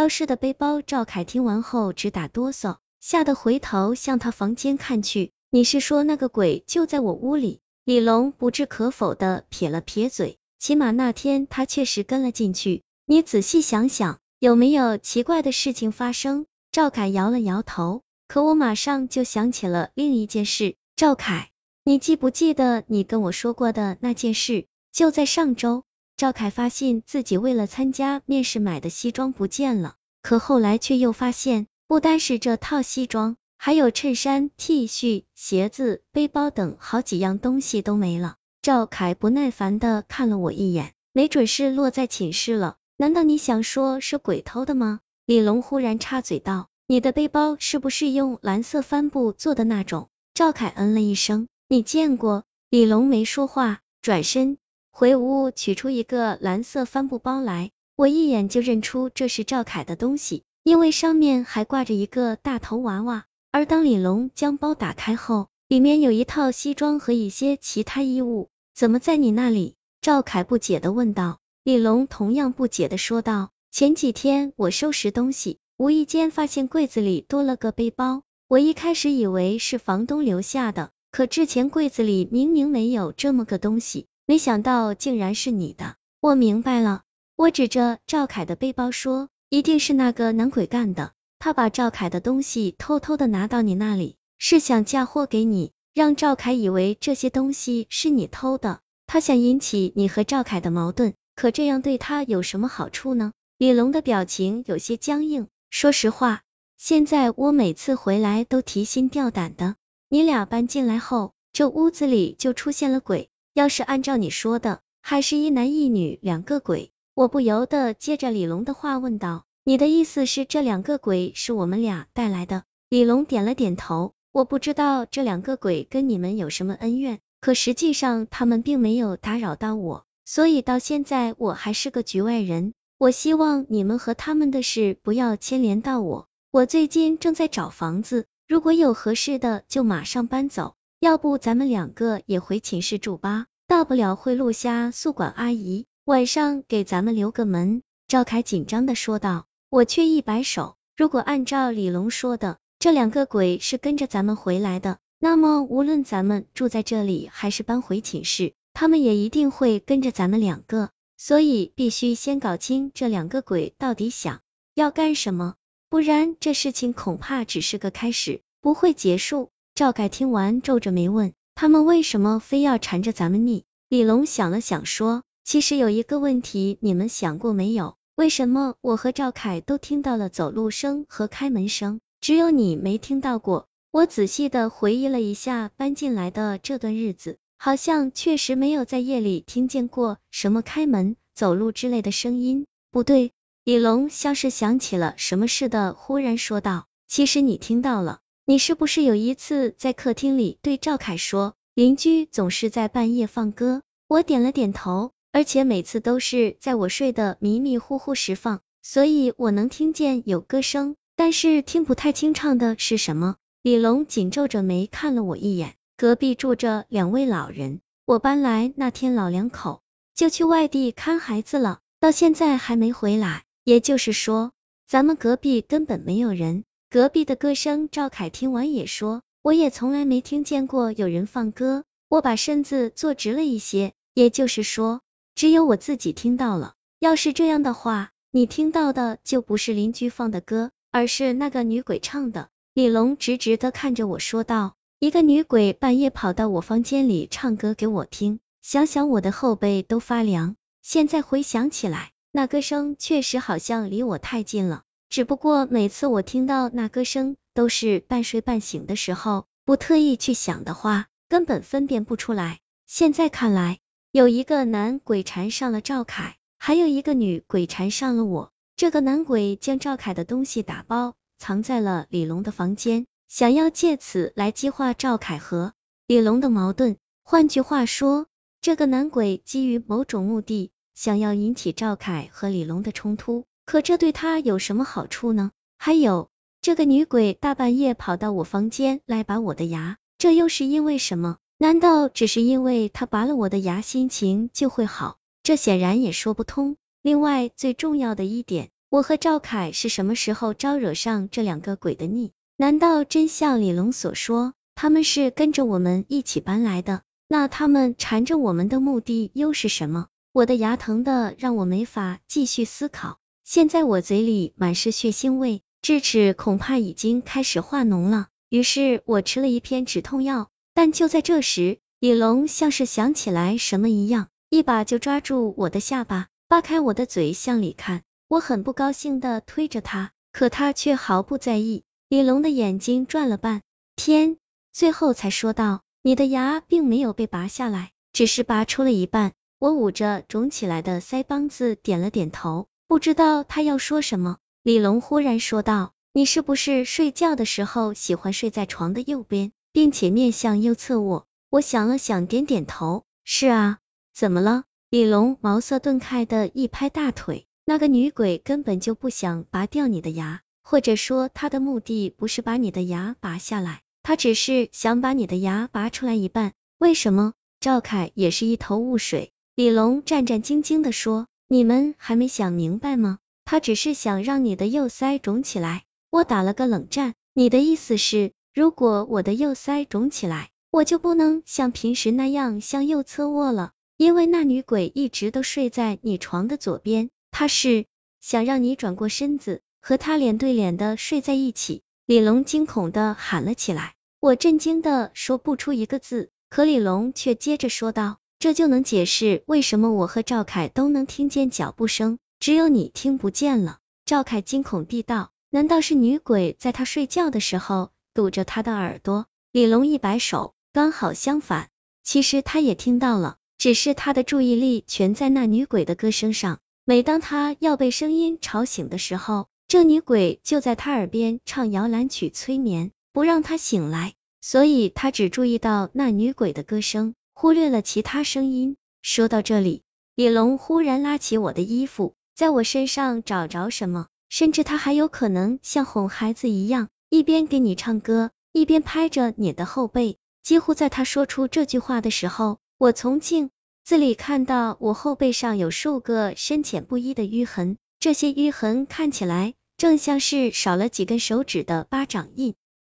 消失的背包。赵凯听完后直打哆嗦，吓得回头向他房间看去。你是说那个鬼就在我屋里？李龙不置可否的撇了撇嘴，起码那天他确实跟了进去。你仔细想想，有没有奇怪的事情发生？赵凯摇了摇头，可我马上就想起了另一件事。赵凯，你记不记得你跟我说过的那件事？就在上周。赵凯发现自己为了参加面试买的西装不见了，可后来却又发现，不单是这套西装，还有衬衫、T 恤、鞋子、背包等好几样东西都没了。赵凯不耐烦的看了我一眼，没准是落在寝室了。难道你想说是鬼偷的吗？李龙忽然插嘴道，你的背包是不是用蓝色帆布做的那种？赵凯嗯了一声，你见过？李龙没说话，转身。回屋取出一个蓝色帆布包来，我一眼就认出这是赵凯的东西，因为上面还挂着一个大头娃娃。而当李龙将包打开后，里面有一套西装和一些其他衣物。怎么在你那里？赵凯不解的问道。李龙同样不解的说道：前几天我收拾东西，无意间发现柜子里多了个背包，我一开始以为是房东留下的，可之前柜子里明明没有这么个东西。没想到竟然是你的，我明白了。我指着赵凯的背包说，一定是那个男鬼干的，他把赵凯的东西偷偷的拿到你那里，是想嫁祸给你，让赵凯以为这些东西是你偷的。他想引起你和赵凯的矛盾，可这样对他有什么好处呢？李龙的表情有些僵硬。说实话，现在我每次回来都提心吊胆的。你俩搬进来后，这屋子里就出现了鬼。要是按照你说的，还是一男一女两个鬼，我不由得接着李龙的话问道：“你的意思是这两个鬼是我们俩带来的？”李龙点了点头，我不知道这两个鬼跟你们有什么恩怨，可实际上他们并没有打扰到我，所以到现在我还是个局外人。我希望你们和他们的事不要牵连到我。我最近正在找房子，如果有合适的，就马上搬走。要不咱们两个也回寝室住吧，大不了会录下宿管阿姨晚上给咱们留个门。赵凯紧张的说道。我却一摆手，如果按照李龙说的，这两个鬼是跟着咱们回来的，那么无论咱们住在这里还是搬回寝室，他们也一定会跟着咱们两个。所以必须先搞清这两个鬼到底想要干什么，不然这事情恐怕只是个开始，不会结束。赵凯听完，皱着眉问：“他们为什么非要缠着咱们腻？”李龙想了想，说：“其实有一个问题，你们想过没有？为什么我和赵凯都听到了走路声和开门声，只有你没听到过？”我仔细的回忆了一下搬进来的这段日子，好像确实没有在夜里听见过什么开门、走路之类的声音。不对，李龙像是想起了什么似的，忽然说道：“其实你听到了。”你是不是有一次在客厅里对赵凯说，邻居总是在半夜放歌？我点了点头，而且每次都是在我睡得迷迷糊糊时放，所以我能听见有歌声，但是听不太清唱的是什么。李龙紧皱着眉看了我一眼，隔壁住着两位老人，我搬来那天老两口就去外地看孩子了，到现在还没回来，也就是说，咱们隔壁根本没有人。隔壁的歌声，赵凯听完也说，我也从来没听见过有人放歌。我把身子坐直了一些，也就是说，只有我自己听到了。要是这样的话，你听到的就不是邻居放的歌，而是那个女鬼唱的。李龙直直的看着我说道，一个女鬼半夜跑到我房间里唱歌给我听，想想我的后背都发凉。现在回想起来，那歌声确实好像离我太近了。只不过每次我听到那歌声，都是半睡半醒的时候，不特意去想的话，根本分辨不出来。现在看来，有一个男鬼缠上了赵凯，还有一个女鬼缠上了我。这个男鬼将赵凯的东西打包，藏在了李龙的房间，想要借此来激化赵凯和李龙的矛盾。换句话说，这个男鬼基于某种目的，想要引起赵凯和李龙的冲突。可这对他有什么好处呢？还有，这个女鬼大半夜跑到我房间来拔我的牙，这又是因为什么？难道只是因为她拔了我的牙，心情就会好？这显然也说不通。另外，最重要的一点，我和赵凯是什么时候招惹上这两个鬼的逆？难道真像李龙所说，他们是跟着我们一起搬来的？那他们缠着我们的目的又是什么？我的牙疼的让我没法继续思考，现在我嘴里满是血腥味，智齿恐怕已经开始化脓了。于是我吃了一片止痛药，但就在这时，李龙像是想起来什么一样，一把就抓住我的下巴，扒开我的嘴向里看。我很不高兴的推着他，可他却毫不在意。李龙的眼睛转了半天，最后才说道。你的牙并没有被拔下来，只是拔出了一半。我捂着肿起来的腮帮子，点了点头，不知道他要说什么。李龙忽然说道：“你是不是睡觉的时候喜欢睡在床的右边，并且面向右侧卧？”我想了想，点点头：“是啊，怎么了？”李龙茅塞顿开的一拍大腿：“那个女鬼根本就不想拔掉你的牙，或者说她的目的不是把你的牙拔下来。”他只是想把你的牙拔出来一半，为什么？赵凯也是一头雾水。李龙战战兢兢的说：“你们还没想明白吗？他只是想让你的右腮肿起来。”我打了个冷战。你的意思是，如果我的右腮肿起来，我就不能像平时那样向右侧卧了？因为那女鬼一直都睡在你床的左边，她是想让你转过身子，和她脸对脸的睡在一起。李龙惊恐的喊了起来，我震惊的说不出一个字，可李龙却接着说道：“这就能解释为什么我和赵凯都能听见脚步声，只有你听不见了。”赵凯惊恐地道：“难道是女鬼在他睡觉的时候堵着他的耳朵？”李龙一摆手，刚好相反，其实他也听到了，只是他的注意力全在那女鬼的歌声上。每当他要被声音吵醒的时候，这女鬼就在他耳边唱摇篮曲催眠，不让他醒来，所以他只注意到那女鬼的歌声，忽略了其他声音。说到这里，李龙忽然拉起我的衣服，在我身上找着什么，甚至他还有可能像哄孩子一样，一边给你唱歌，一边拍着你的后背。几乎在他说出这句话的时候，我从镜子里看到我后背上有数个深浅不一的淤痕，这些淤痕看起来。正像是少了几根手指的巴掌印。